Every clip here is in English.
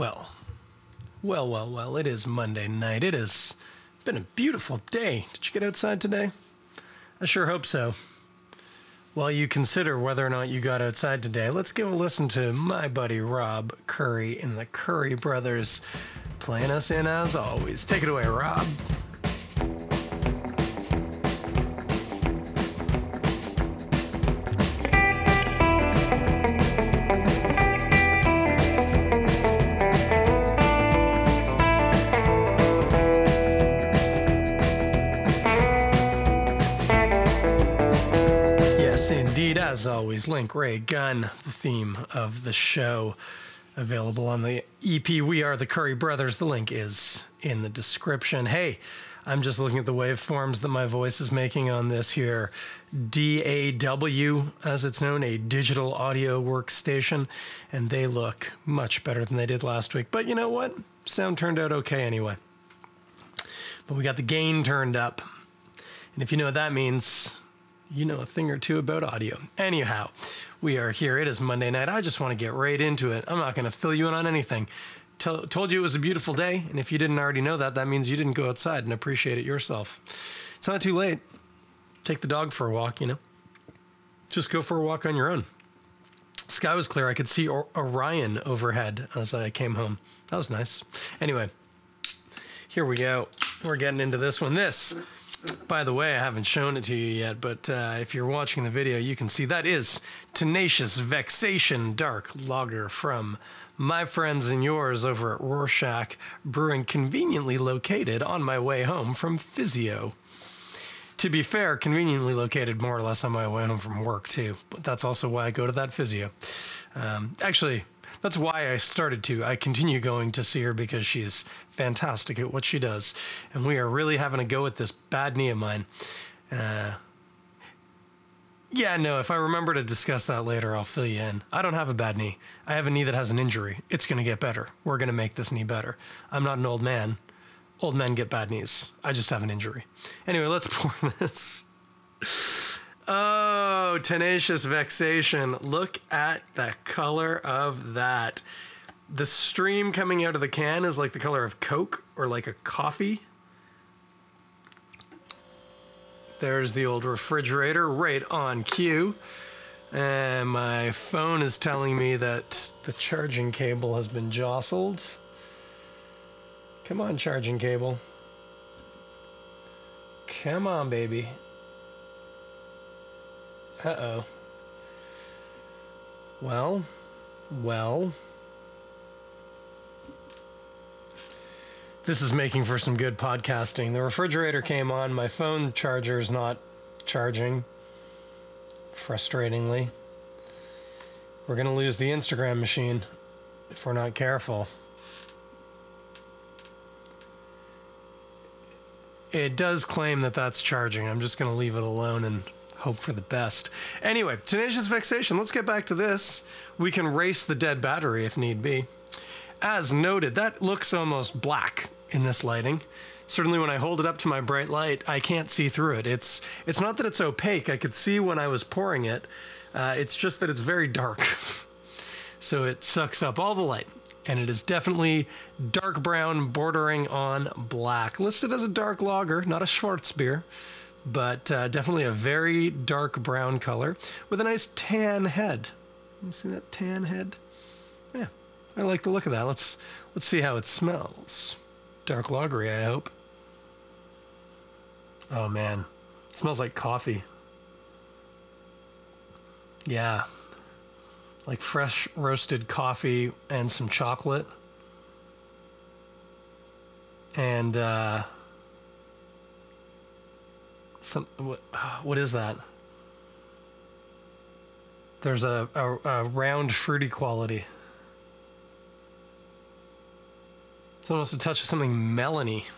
Well, well, well, well, it is Monday night. It has been a beautiful day. Did you get outside today? I sure hope so. While you consider whether or not you got outside today, let's give a listen to my buddy Rob Curry and the Curry Brothers playing us in as always. Take it away, Rob. Ray Gun, the theme of the show, available on the EP We Are the Curry Brothers. The link is in the description. Hey, I'm just looking at the waveforms that my voice is making on this here DAW, as it's known, a digital audio workstation, and they look much better than they did last week. But you know what? Sound turned out okay anyway. But we got the gain turned up. And if you know what that means, you know a thing or two about audio. Anyhow, we are here. It is Monday night. I just want to get right into it. I'm not going to fill you in on anything. Tell, told you it was a beautiful day, and if you didn't already know that, that means you didn't go outside and appreciate it yourself. It's not too late. Take the dog for a walk, you know. Just go for a walk on your own. Sky was clear. I could see or- Orion overhead as I came home. That was nice. Anyway, here we go. We're getting into this one. This by the way, I haven't shown it to you yet, but uh, if you're watching the video, you can see that is Tenacious Vexation Dark Lager from my friends and yours over at Rorschach Brewing, conveniently located on my way home from physio. To be fair, conveniently located more or less on my way home from work, too, but that's also why I go to that physio. Um, actually, that's why I started to. I continue going to see her because she's fantastic at what she does. And we are really having a go at this bad knee of mine. Uh, yeah, no, if I remember to discuss that later, I'll fill you in. I don't have a bad knee. I have a knee that has an injury. It's going to get better. We're going to make this knee better. I'm not an old man. Old men get bad knees. I just have an injury. Anyway, let's pour this. Oh, tenacious vexation. Look at the color of that. The stream coming out of the can is like the color of Coke or like a coffee. There's the old refrigerator right on cue. And my phone is telling me that the charging cable has been jostled. Come on, charging cable. Come on, baby. Uh oh. Well, well. This is making for some good podcasting. The refrigerator came on, my phone charger is not charging. Frustratingly. We're going to lose the Instagram machine if we're not careful. It does claim that that's charging. I'm just going to leave it alone and hope for the best. Anyway, tenacious vexation. Let's get back to this. We can race the dead battery if need be. As noted, that looks almost black in this lighting. Certainly, when I hold it up to my bright light, I can't see through it. It's it's not that it's opaque. I could see when I was pouring it. Uh, it's just that it's very dark, so it sucks up all the light. And it is definitely dark brown, bordering on black. Listed as a dark lager, not a Schwarzbier but uh, definitely a very dark brown color with a nice tan head. You see that tan head? Yeah, I like the look of that. Let's let's see how it smells. Dark lagery, I hope. Oh man, it smells like coffee. Yeah, like fresh roasted coffee and some chocolate. And uh, some what, what is that? There's a, a, a round fruity quality. It's almost a touch of something melony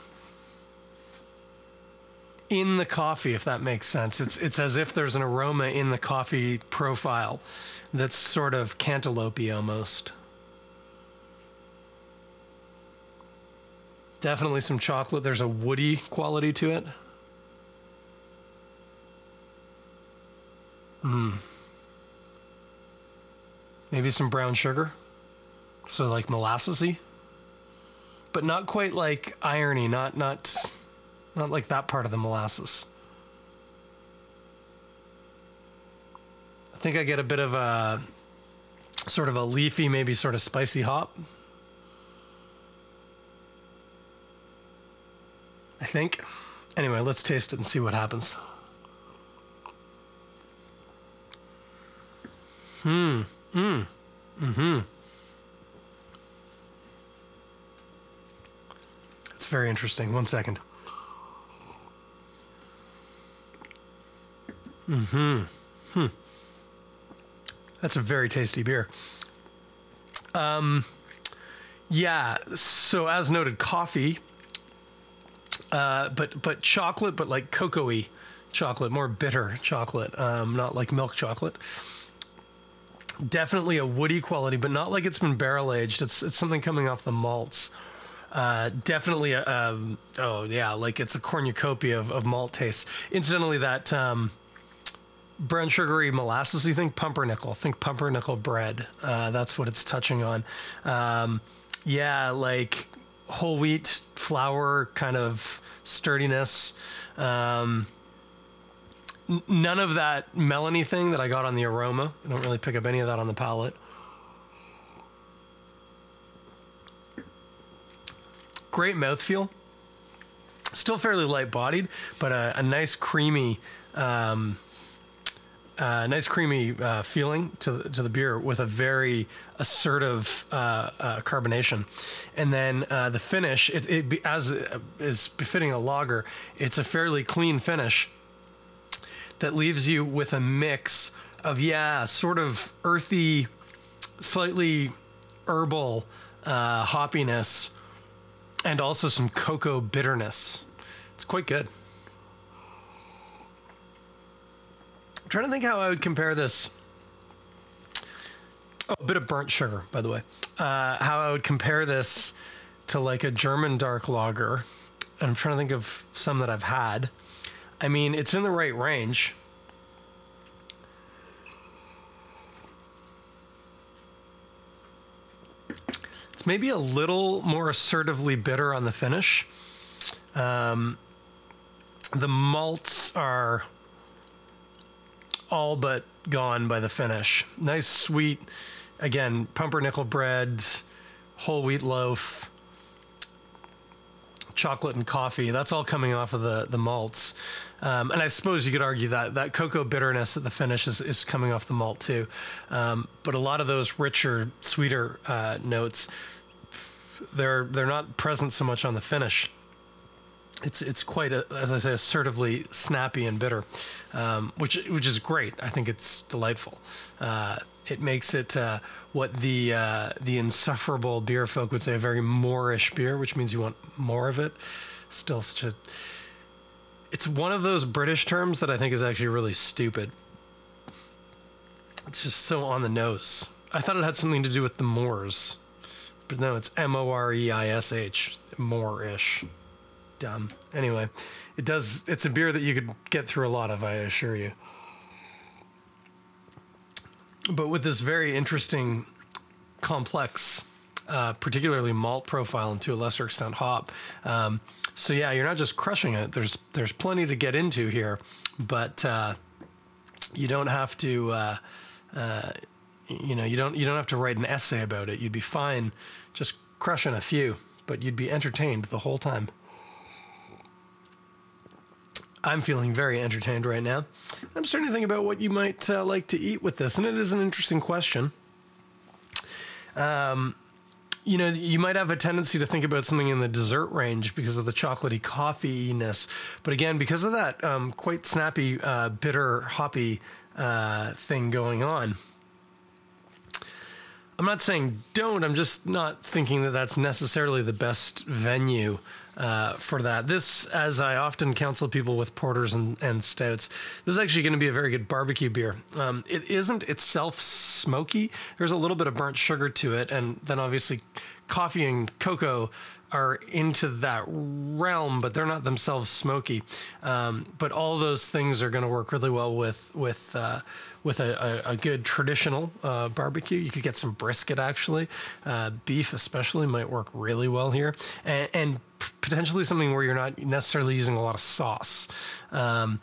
in the coffee, if that makes sense. It's it's as if there's an aroma in the coffee profile that's sort of cantaloupe almost. Definitely some chocolate. There's a woody quality to it. Hmm. Maybe some brown sugar. So like molassesy. but not quite like irony. Not not not like that part of the molasses. I think I get a bit of a sort of a leafy, maybe sort of spicy hop. I think. Anyway, let's taste it and see what happens. Hmm. Mm. Mm-hmm. It's very interesting. One second. Mm-hmm. Hmm. That's a very tasty beer. Um, yeah. So as noted, coffee, uh, but but chocolate, but like cocoa-y chocolate, more bitter chocolate, um, not like milk chocolate. Definitely a woody quality, but not like it's been barrel aged. It's it's something coming off the malts. Uh, definitely a, um, oh yeah, like it's a cornucopia of, of malt taste. Incidentally, that um, brown sugary molasses. You think pumpernickel. Think pumpernickel bread. Uh, that's what it's touching on. Um, yeah, like whole wheat flour kind of sturdiness. Um, none of that melony thing that I got on the aroma. I don't really pick up any of that on the palate. Great mouthfeel. Still fairly light bodied, but a, a nice creamy um, uh, nice creamy uh, feeling to to the beer with a very assertive uh, uh carbonation, and then uh, the finish it, it as is befitting a lager. It's a fairly clean finish that leaves you with a mix of yeah, sort of earthy, slightly herbal uh, hoppiness, and also some cocoa bitterness. It's quite good. I'm trying to think how I would compare this. Oh, a bit of burnt sugar, by the way. Uh, how I would compare this to like a German dark lager. I'm trying to think of some that I've had. I mean, it's in the right range. It's maybe a little more assertively bitter on the finish. Um, the malts are all but gone by the finish. Nice, sweet, again, pumpernickel bread, whole wheat loaf, chocolate and coffee. That's all coming off of the the malts. Um, and I suppose you could argue that that cocoa bitterness at the finish is, is coming off the malt too. Um, but a lot of those richer, sweeter uh, notes, they're they're not present so much on the finish it's it's quite a, as I say assertively snappy and bitter, um, which which is great. I think it's delightful. Uh, it makes it uh, what the uh, the insufferable beer folk would say a very moreish beer, which means you want more of it. Still, such a it's one of those British terms that I think is actually really stupid. It's just so on the nose. I thought it had something to do with the Moors, but no, it's M O R E I S H, moreish dumb. Anyway, it does. It's a beer that you could get through a lot of, I assure you. But with this very interesting, complex, uh, particularly malt profile, and to a lesser extent hop. Um, so yeah, you're not just crushing it. There's there's plenty to get into here, but uh, you don't have to. Uh, uh you know, you don't you don't have to write an essay about it. You'd be fine just crushing a few, but you'd be entertained the whole time. I'm feeling very entertained right now. I'm starting to think about what you might uh, like to eat with this, and it is an interesting question. Um, you know, you might have a tendency to think about something in the dessert range because of the chocolatey coffeeness, but again, because of that um, quite snappy, uh, bitter, hoppy uh, thing going on. I'm not saying don't. I'm just not thinking that that's necessarily the best venue uh, for that. This, as I often counsel people with porters and, and stouts, this is actually going to be a very good barbecue beer. Um, it isn't itself smoky. There's a little bit of burnt sugar to it, and then obviously coffee and cocoa are into that realm, but they're not themselves smoky. Um, but all those things are going to work really well with with uh, with a, a, a, good traditional uh, barbecue. You could get some brisket actually, uh, beef especially might work really well here, and, and, potentially something where you're not necessarily using a lot of sauce. Um,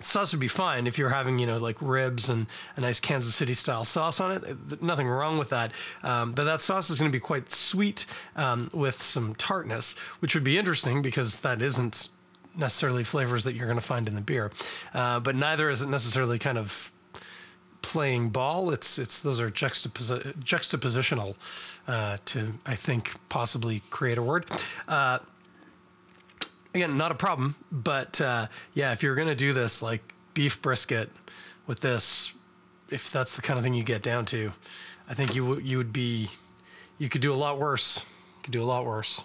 sauce would be fine if you're having you know like ribs and a nice Kansas City style sauce on it. Nothing wrong with that, um, but that sauce is going to be quite sweet um, with some tartness, which would be interesting because that isn't necessarily flavors that you're going to find in the beer. Uh, but neither is it necessarily kind of playing ball. It's it's those are juxtapos- juxtapositional uh, to I think possibly create a word. Uh, again, not a problem, but uh, yeah, if you're gonna do this like beef brisket with this, if that's the kind of thing you get down to, I think you you would be you could do a lot worse. You could do a lot worse.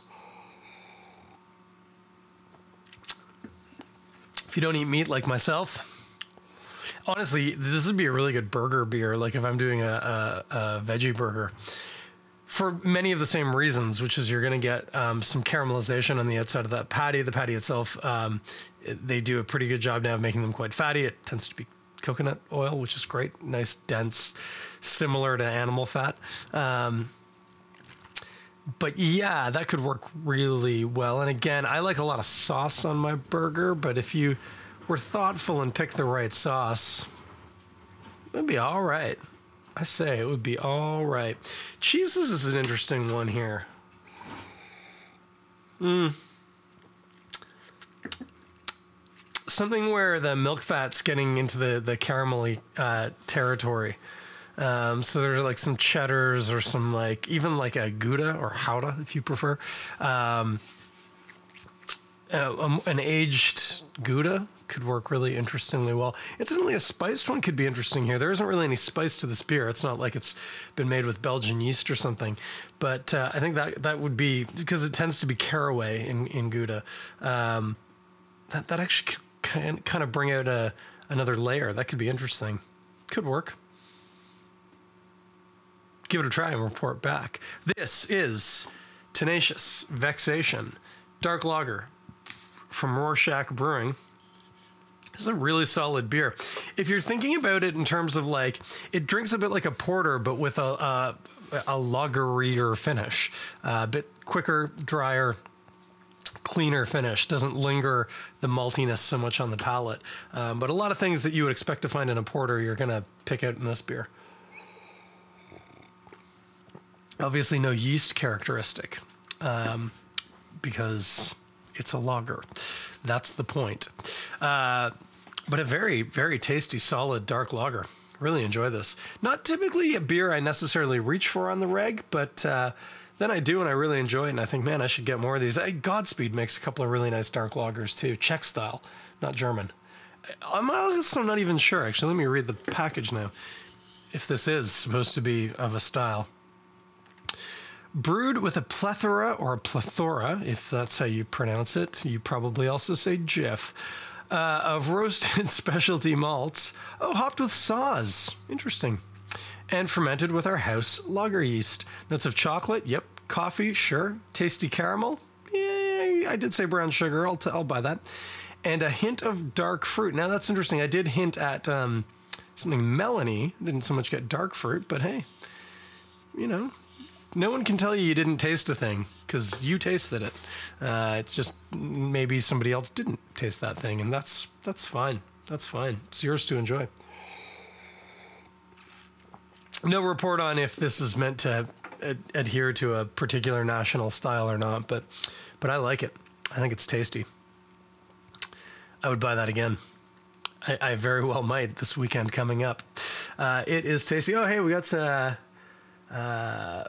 If you don't eat meat like myself, honestly, this would be a really good burger beer. Like if I'm doing a, a, a veggie burger, for many of the same reasons, which is you're going to get um, some caramelization on the outside of that patty. The patty itself, um, it, they do a pretty good job now of making them quite fatty. It tends to be coconut oil, which is great, nice, dense, similar to animal fat. Um, but yeah, that could work really well. And again, I like a lot of sauce on my burger, but if you were thoughtful and picked the right sauce, it'd be all right. I say it would be all right. Cheeses is an interesting one here. Hmm. Something where the milk fat's getting into the the caramelly uh, territory. Um, so there's like some cheddars or some like even like a Gouda or Gouda if you prefer. Um, uh, um, an aged Gouda could work really interestingly well. Incidentally, a spiced one could be interesting here. There isn't really any spice to this beer. It's not like it's been made with Belgian yeast or something. But uh, I think that that would be because it tends to be caraway in in Gouda. Um, that that actually could kind of bring out a another layer. That could be interesting. Could work. Give it a try and report back. This is Tenacious Vexation Dark Lager from Rorschach Brewing. This is a really solid beer. If you're thinking about it in terms of like, it drinks a bit like a porter, but with a a, a lagerier finish, a bit quicker, drier, cleaner finish. Doesn't linger the maltiness so much on the palate. Um, but a lot of things that you would expect to find in a porter, you're gonna pick out in this beer. Obviously, no yeast characteristic, um, because it's a lager. That's the point. Uh, but a very, very tasty, solid dark lager. Really enjoy this. Not typically a beer I necessarily reach for on the reg, but uh, then I do and I really enjoy it. And I think, man, I should get more of these. Godspeed makes a couple of really nice dark lagers too, Czech style, not German. I'm also not even sure. Actually, let me read the package now. If this is supposed to be of a style. Brewed with a plethora or a plethora, if that's how you pronounce it. You probably also say Jif uh, of roasted specialty malts. Oh, hopped with Saaz. Interesting. And fermented with our house lager yeast. Notes of chocolate. Yep. Coffee. Sure. Tasty caramel. Yeah, I did say brown sugar. I'll, t- I'll buy that. And a hint of dark fruit. Now that's interesting. I did hint at um, something melony. Didn't so much get dark fruit, but hey, you know, no one can tell you you didn't taste a thing because you tasted it. Uh, it's just maybe somebody else didn't taste that thing, and that's that's fine. That's fine. It's yours to enjoy. No report on if this is meant to ad- adhere to a particular national style or not, but but I like it. I think it's tasty. I would buy that again. I, I very well might this weekend coming up. Uh, it is tasty. Oh, hey, we got uh, uh,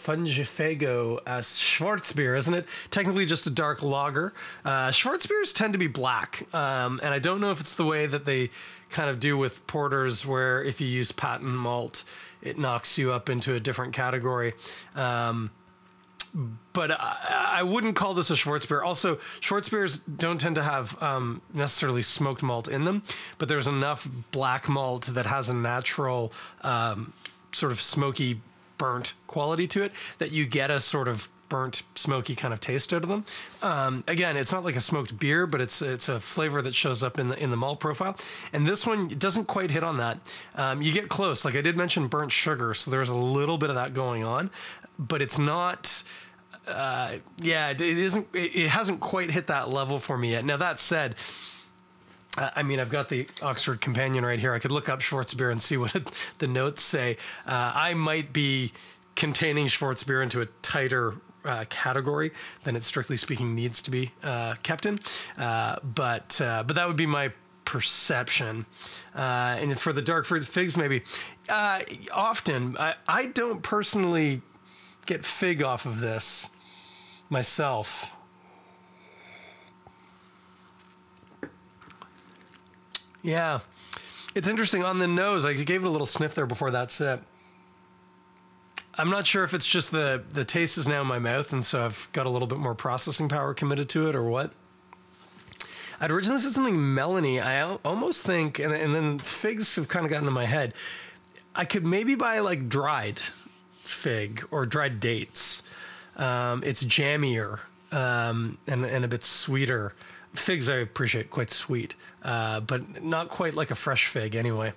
Fungifago as Schwarzbier, isn't it? Technically just a dark lager. Uh, Schwarzbiers tend to be black, um, and I don't know if it's the way that they kind of do with porters, where if you use patent malt, it knocks you up into a different category. Um, but I, I wouldn't call this a Schwarzbier. Also, Schwarzbiers don't tend to have um, necessarily smoked malt in them, but there's enough black malt that has a natural um, sort of smoky, burnt quality to it that you get a sort of burnt, smoky kind of taste out of them. Um, again, it's not like a smoked beer, but it's it's a flavor that shows up in the in the malt profile. And this one doesn't quite hit on that. Um, you get close. Like I did mention burnt sugar, so there's a little bit of that going on, but it's not. Uh, yeah, it isn't. It hasn't quite hit that level for me yet. Now that said. I mean, I've got the Oxford Companion right here. I could look up Schwarzbier and see what it, the notes say. Uh, I might be containing Schwarzbier into a tighter uh, category than it strictly speaking needs to be uh, kept in. Uh, but uh, but that would be my perception. Uh, and for the dark fruit figs, maybe often I, I don't personally get fig off of this myself. Yeah, it's interesting on the nose. I gave it a little sniff there before that sip. I'm not sure if it's just the the taste is now in my mouth, and so I've got a little bit more processing power committed to it, or what. I'd originally said something melony. I almost think, and, and then figs have kind of gotten in my head. I could maybe buy like dried fig or dried dates. Um, it's jammier um, and, and a bit sweeter. Figs I appreciate quite sweet, uh, but not quite like a fresh fig anyway.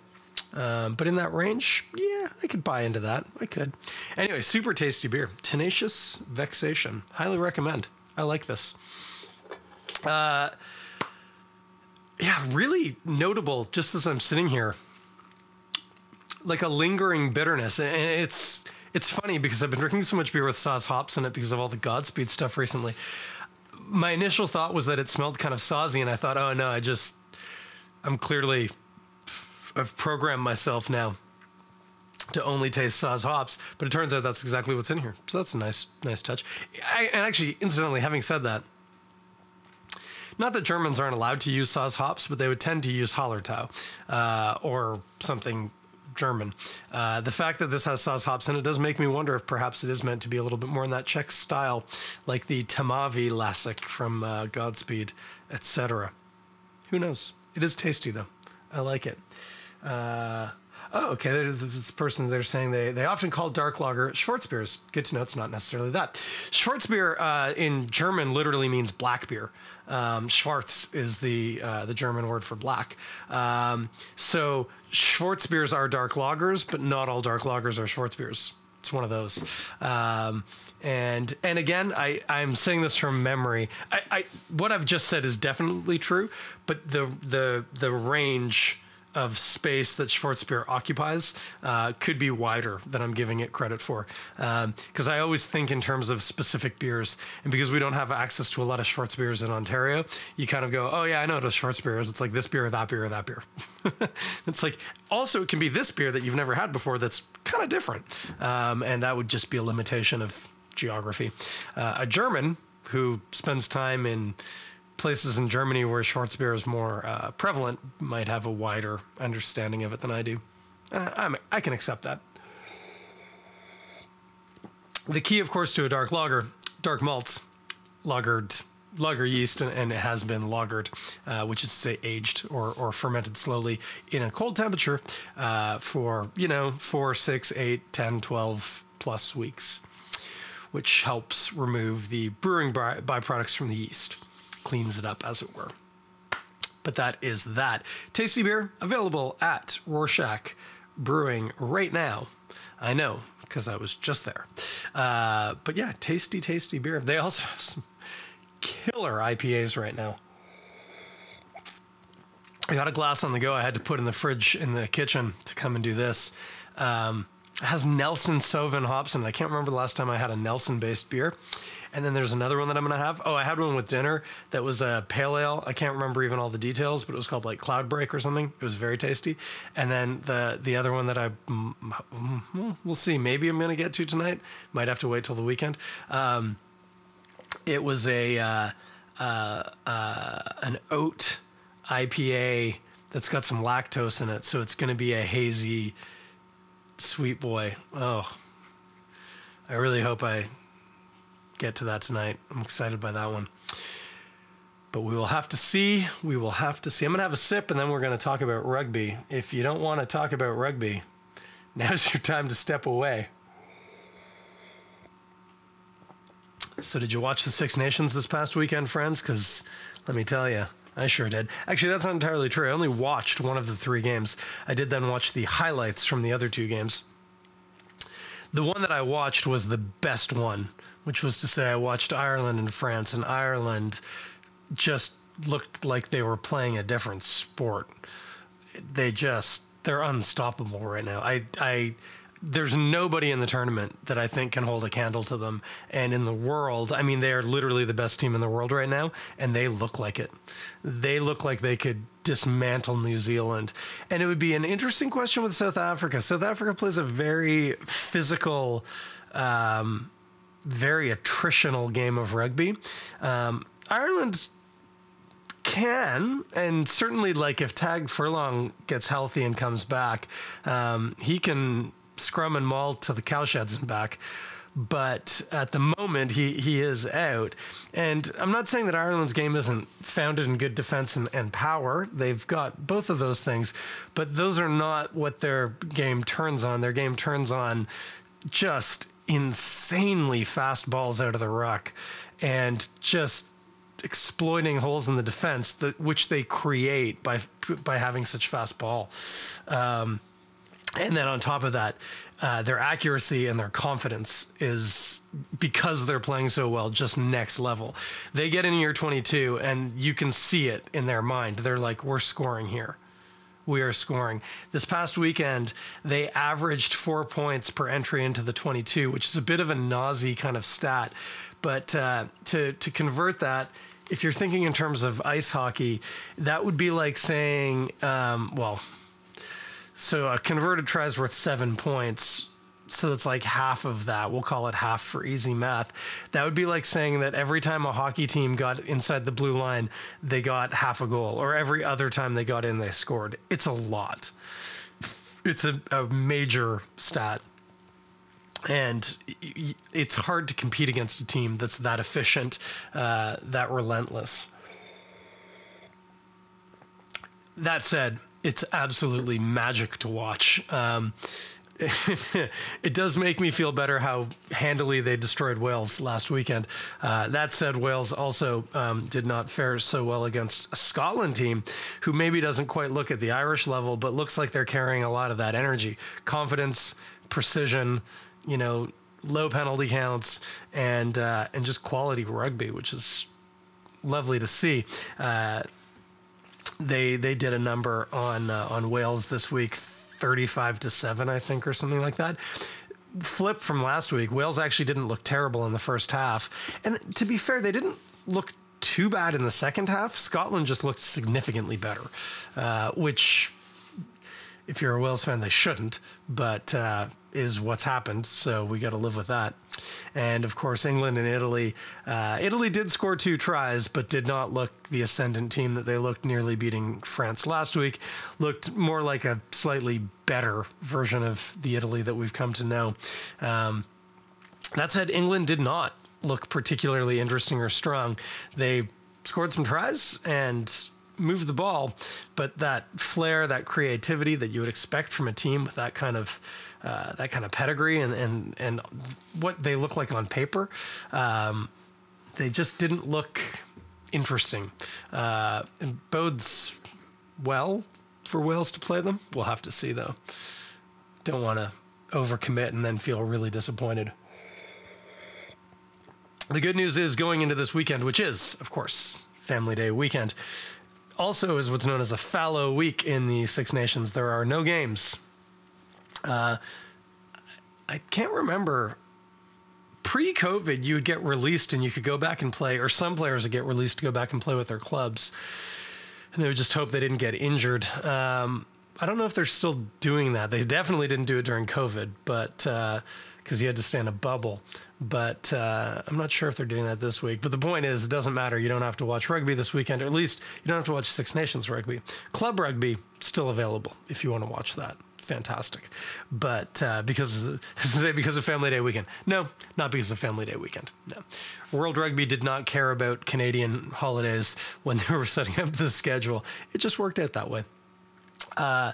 Um, but in that range, yeah, I could buy into that. I could. Anyway, super tasty beer. Tenacious Vexation. Highly recommend. I like this. Uh, yeah, really notable just as I'm sitting here. Like a lingering bitterness. And it's it's funny because I've been drinking so much beer with Saaz hops in it because of all the Godspeed stuff recently. My initial thought was that it smelled kind of saucy, and I thought, oh no, I just I'm clearly I've programmed myself now to only taste Saaz hops, but it turns out that's exactly what's in here. So that's a nice, nice touch. I, and actually, incidentally, having said that, not that Germans aren't allowed to use Saaz hops, but they would tend to use Hallertau uh, or something German. Uh, the fact that this has Saaz hops in it does make me wonder if perhaps it is meant to be a little bit more in that Czech style, like the Tmavý Ležák from uh, Godspeed, etc. Who knows? It is tasty though. I like it. Uh, oh, okay. There's this person they're saying they, they often call dark lager Schwarzbiers. Good to know it's not necessarily that. Schwarzbier uh, in German literally means black beer. Um, Schwarz is the uh, the German word for black. Um, so Schwarzbiers are dark lagers, but not all dark lagers are Schwarzbiers. It's one of those. Um, and and again, I I'm saying this from memory. I, I what I've just said is definitely true, but the the the range of space that Schwarzbier occupies uh, could be wider than I'm giving it credit for. Because um, I always think in terms of specific beers, and because we don't have access to a lot of Schwarzbiers in Ontario, you kind of go, oh yeah, I know what a Schwarzbier is. It's like this beer, or that beer, or that beer. it's like also it can be this beer that you've never had before that's kind of different, um, and that would just be a limitation of geography. Uh, a German who spends time in places in Germany where Schwarzbier is more uh, prevalent might have a wider understanding of it than I do. Uh, I'm, I can accept that. The key, of course, to a dark lager, dark malts, lagered, lager yeast, and, and it has been lagered, uh, which is to say aged or, or fermented slowly in a cold temperature uh, for, you know, four, six, eight, 10, 12 plus weeks, which helps remove the brewing by- byproducts from the yeast cleans it up, as it were. But that is that. Tasty beer available at Rorschach Brewing right now. I know because I was just there. Uh, but yeah, tasty, tasty beer. They also have some killer IPAs right now. I got a glass on the go. I had to put in the fridge in the kitchen to come and do this. Um, has Nelson Sauvin hops, and I can't remember the last time I had a Nelson based beer. And then there's another one that I'm gonna have. Oh, I had one with dinner that was a pale ale. I can't remember even all the details, but it was called like Cloud Break or something. It was very tasty. And then the the other one that I mm, we'll see. Maybe I'm gonna get to tonight. Might have to wait till the weekend. Um, it was a uh, uh, uh, an oat IPA that's got some lactose in it, so it's gonna be a hazy sweet boy. Oh, I really hope I get to that tonight. I'm excited by that one. But we will have to see. We will have to see. I'm going to have a sip and then we're going to talk about rugby. If you don't want to talk about rugby, now's your time to step away. So, did you watch the Six Nations this past weekend, friends? Because let me tell you, I sure did. Actually, that's not entirely true. I only watched one of the three games. I did then watch the highlights from the other two games. The one that I watched was the best one, which was to say, I watched Ireland and France, and Ireland just looked like they were playing a different sport. They just, they're unstoppable right now. I, I, there's nobody in the tournament that I think can hold a candle to them. And in the world, I mean, they are literally the best team in the world right now, and they look like it. They look like they could dismantle New Zealand. And it would be an interesting question with South Africa. South Africa plays a very physical, um, very attritional game of rugby. Um, Ireland can, and certainly like if Tadhg Furlong gets healthy and comes back, um, he can scrum and maul to the cowsheds and back. But at the moment, he, he is out. And I'm not saying that Ireland's game isn't founded in good defense and, and power. They've got both of those things, but those are not what their game turns on. Their game turns on just insanely fast balls out of the ruck and just exploiting holes in the defense that which they create by by having such fast ball. Um, and then on top of that, uh, their accuracy and their confidence is because they're playing so well, just next level. They get in year 22, and you can see it in their mind. They're like, "We're scoring here." we are scoring. This past weekend, they averaged four points per entry into the 22, which is a bit of a nausy kind of stat. But uh, to to convert that, if you're thinking in terms of ice hockey, that would be like saying, um, well, so a converted try is worth seven points. So that's like half of that. We'll call it half for easy math. That would be like saying that every time a hockey team got inside the blue line, they got half a goal, or every other time they got in, they scored. It's a lot. It's a, a major stat. And it's hard to compete against a team that's that efficient, uh, that relentless. That said, it's absolutely magic to watch. Um, it does make me feel better how handily they destroyed Wales last weekend. Uh, that said, Wales also um, did not fare so well against a Scotland team who maybe doesn't quite look at the Irish level, but looks like they're carrying a lot of that energy, confidence, precision, you know, low penalty counts, and uh, and just quality rugby, which is lovely to see. Uh, they they did a number on uh, on Wales this week, thirty five to seven, I think, or something like that. Flip from last week, Wales actually didn't look terrible in the first half, and to be fair, they didn't look too bad in the second half. Scotland just looked significantly better, uh, which, if you're a Wales fan, they shouldn't, but uh, is what's happened. So we got to live with that. And of course, England and Italy. Uh, Italy did score two tries, but did not look the ascendant team that they looked nearly beating France last week. Looked more like a slightly better version of the Italy that we've come to know. Um, that said, England did not look particularly interesting or strong. They scored some tries and moved the ball, but that flair, that creativity that you would expect from a team with that kind of uh, that kind of pedigree and, and, and what they look like on paper, um, they just didn't look interesting. Uh, and bodes well for Wales to play them. We'll have to see, though. Don't want to overcommit and then feel really disappointed. The good news is going into this weekend, which is, of course, Family Day weekend, also is what's known as a fallow week in the Six Nations. There are no games uh, I can't remember. Pre COVID, you would get released and you could go back and play, or some players would get released to go back and play with their clubs. And they would just hope they didn't get injured. Um, I don't know if they're still doing that. They definitely didn't do it during COVID, but because uh, you had to stay in a bubble. But uh, I'm not sure if they're doing that this week. But the point is, it doesn't matter. You don't have to watch rugby this weekend, or at least you don't have to watch Six Nations rugby. Club rugby still available if you want to watch that fantastic. But uh, because because of Family Day weekend, no, not because of Family Day weekend. No, World Rugby did not care about Canadian holidays when they were setting up the schedule. It just worked out that way. Uh,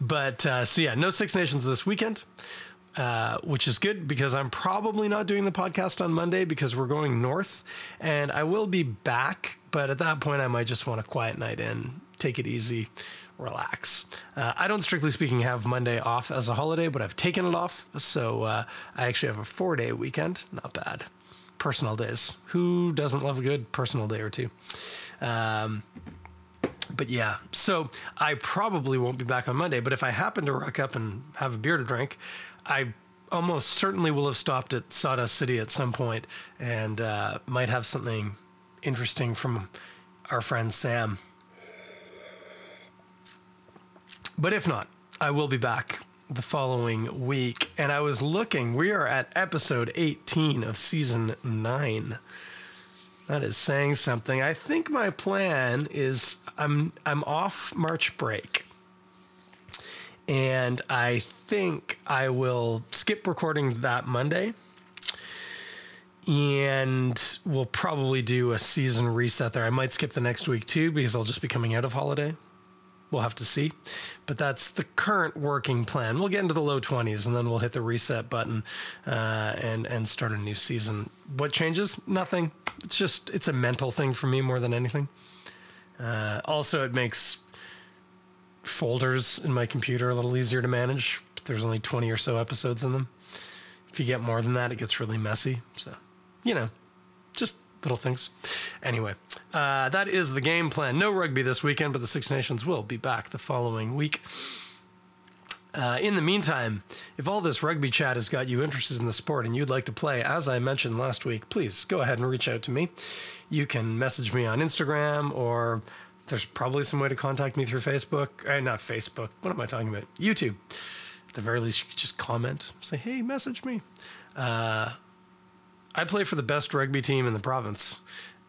but uh, so yeah, no Six Nations this weekend. Uh, which is good because I'm probably not doing the podcast on Monday because we're going north and I will be back. But at that point, I might just want a quiet night in, take it easy, relax. Uh, I don't, strictly speaking, have Monday off as a holiday, but I've taken it off. So uh, I actually have a four day weekend. Not bad. Personal days. Who doesn't love a good personal day or two? Um, but yeah, so I probably won't be back on Monday. But if I happen to rock up and have a beer to drink, I almost certainly will have stopped at Sawdust City at some point and uh, might have something interesting from our friend Sam. But if not, I will be back the following week. And I was looking, we are at episode 18 of season 9. That is saying something. I think my plan is I'm I'm off March break and I think I will skip recording that Monday. And we'll probably do a season reset there. I might skip the next week too because I'll just be coming out of holiday. We'll have to see. But that's the current working plan. We'll get into the low 20s and then we'll hit the reset button uh, and, and start a new season. What changes? Nothing. It's just, it's a mental thing for me more than anything. Uh, also, it makes folders in my computer a little easier to manage. There's only 20 or so episodes in them. If you get more than that, it gets really messy. So, you know, just little things. Anyway, uh, that is the game plan. No rugby this weekend, but the Six Nations will be back the following week. Uh, in the meantime, if all this rugby chat has got you interested in the sport and you'd like to play, as I mentioned last week, please go ahead and reach out to me. You can message me on Instagram or there's probably some way to contact me through Facebook. Uh, not Facebook. What am I talking about? YouTube. At the very least, you could just comment, say, hey, message me. Uh, I play for the best rugby team in the province,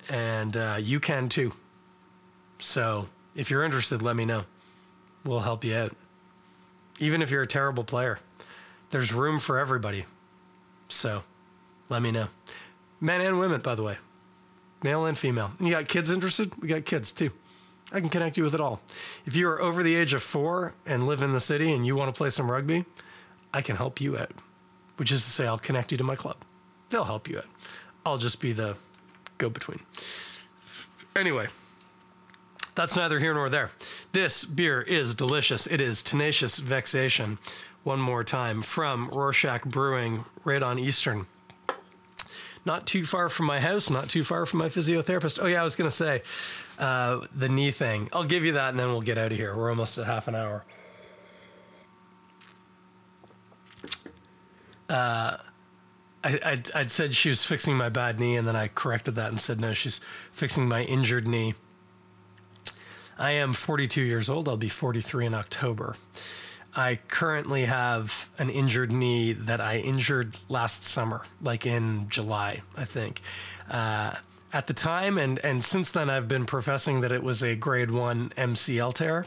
and uh, you can too. So if you're interested, let me know. We'll help you out. Even if you're a terrible player, there's room for everybody. So let me know. Men and women, by the way, male and female. And you got kids interested? We got kids too. I can connect you with it all. If you are over the age of four and live in the city and you want to play some rugby, I can help you out. Which is to say, I'll connect you to my club. They'll help you out. I'll just be the go between. Anyway, that's neither here nor there. This beer is delicious. It is Tenacious Vexation. One more time from Rorschach Brewing, right on Eastern not too far from my house, not too far from my physiotherapist. Oh, yeah, I was going to say uh, the knee thing. I'll give you that and then we'll get out of here. We're almost at half an hour. Uh, I, I'd, I'd said she was fixing my bad knee, and then I corrected that and said, no, she's fixing my injured knee. I am 42 years old. I'll be 43 in October. I currently have an injured knee that I injured last summer, like in July, I think. Uh, at the time, and, and since then, I've been professing that it was a grade one MCL tear.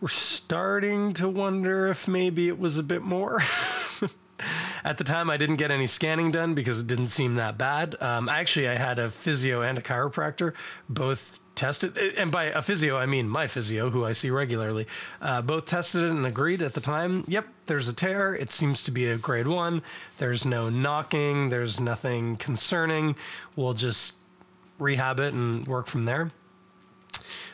We're starting to wonder if maybe it was a bit more. At the time, I didn't get any scanning done because it didn't seem that bad. Um, actually, I had a physio and a chiropractor both tested, and by a physio, I mean my physio, who I see regularly. Uh, both tested it and agreed at the time. Yep, there's a tear. It seems to be a grade one. There's no knocking. There's nothing concerning. We'll just rehab it and work from there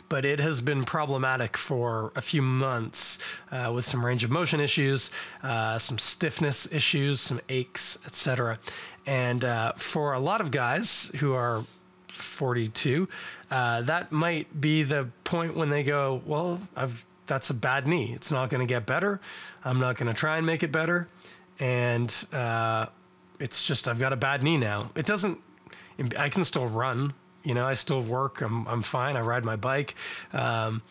but it has been problematic for a few months uh, with some range of motion issues, uh, some stiffness issues, some aches, etc. And uh, for a lot of guys who are 42, uh, that might be the point when they go, well, I've that's a bad knee. It's not going to get better. I'm not going to try and make it better. And uh, it's just I've got a bad knee now. It doesn't. I can still run. You know, I still work. I'm I'm fine. I ride my bike. Um,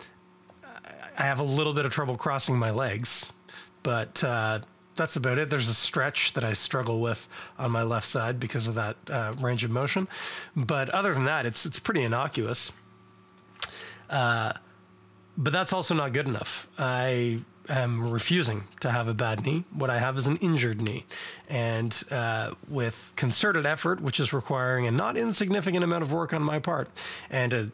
I have a little bit of trouble crossing my legs, but uh, that's about it. There's a stretch that I struggle with on my left side because of that uh, range of motion, but other than that, it's it's pretty innocuous. Uh, but that's also not good enough. I am refusing to have a bad knee. What I have is an injured knee. And uh, with concerted effort, which is requiring a not insignificant amount of work on my part, and a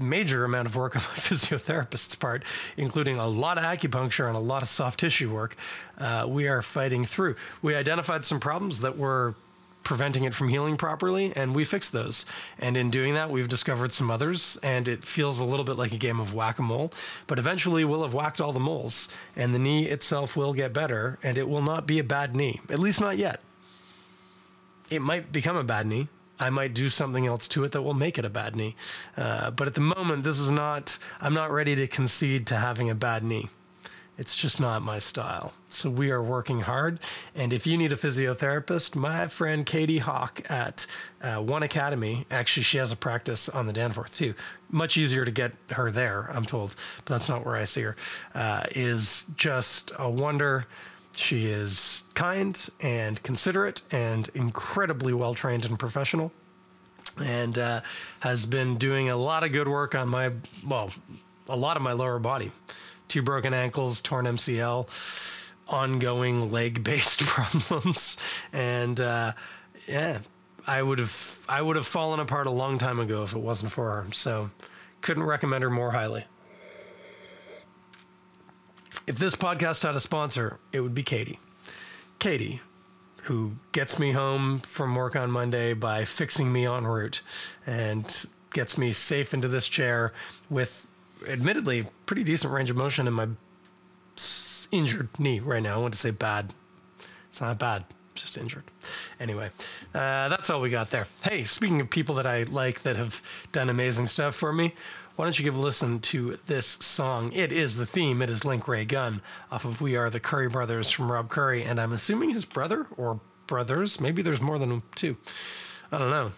major amount of work on my physiotherapist's part, including a lot of acupuncture and a lot of soft tissue work, uh, we are fighting through. We identified some problems that were preventing it from healing properly, and we fixed those. And in doing that, we've discovered some others, and it feels a little bit like a game of whack a mole. But eventually, we'll have whacked all the moles, and the knee itself will get better, and it will not be a bad knee, at least not yet. It might become a bad knee. I might do something else to it that will make it a bad knee. Uh, but at the moment, this is not, I'm not ready to concede to having a bad knee. It's just not my style. So we are working hard. And if you need a physiotherapist, my friend Katie Hawk at uh, One Academy, actually, she has a practice on the Danforth too. Much easier to get her there, I'm told, but that's not where I see her. Uh, is just a wonder. She is kind and considerate and incredibly well trained and professional, and uh, has been doing a lot of good work on my, well, a lot of my lower body two broken ankles, torn MCL, ongoing leg based problems. And uh, yeah, I would have I would have fallen apart a long time ago if it wasn't for her. So couldn't recommend her more highly. If this podcast had a sponsor, it would be Katie. Katie, who gets me home from work on Monday by fixing me en route and gets me safe into this chair with admittedly pretty decent range of motion in my injured knee right now. I want to say bad. It's not bad, just injured. Anyway, uh, that's all we got there. Hey, speaking of people that I like that have done amazing stuff for me, why don't you give a listen to this song? It is the theme. It is Link Ray Gunn off of We Are the Curry Brothers from Rob Curry, and I'm assuming his brother or brothers. Maybe there's more than two. I don't know.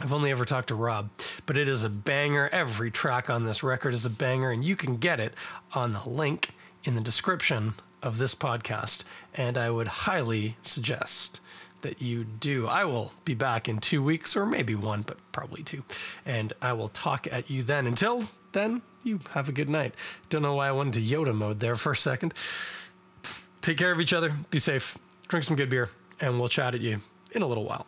I've only ever talked to Rob, but it is a banger. Every track on this record is a banger, and you can get it on the link in the description of this podcast. And I would highly suggest that you do. I will be back in two weeks, or maybe one, but probably two. And I will talk at you then. Until then, you have a good night. Don't know why I went into Yoda mode there for a second. Take care of each other, be safe, drink some good beer, and we'll chat at you in a little while.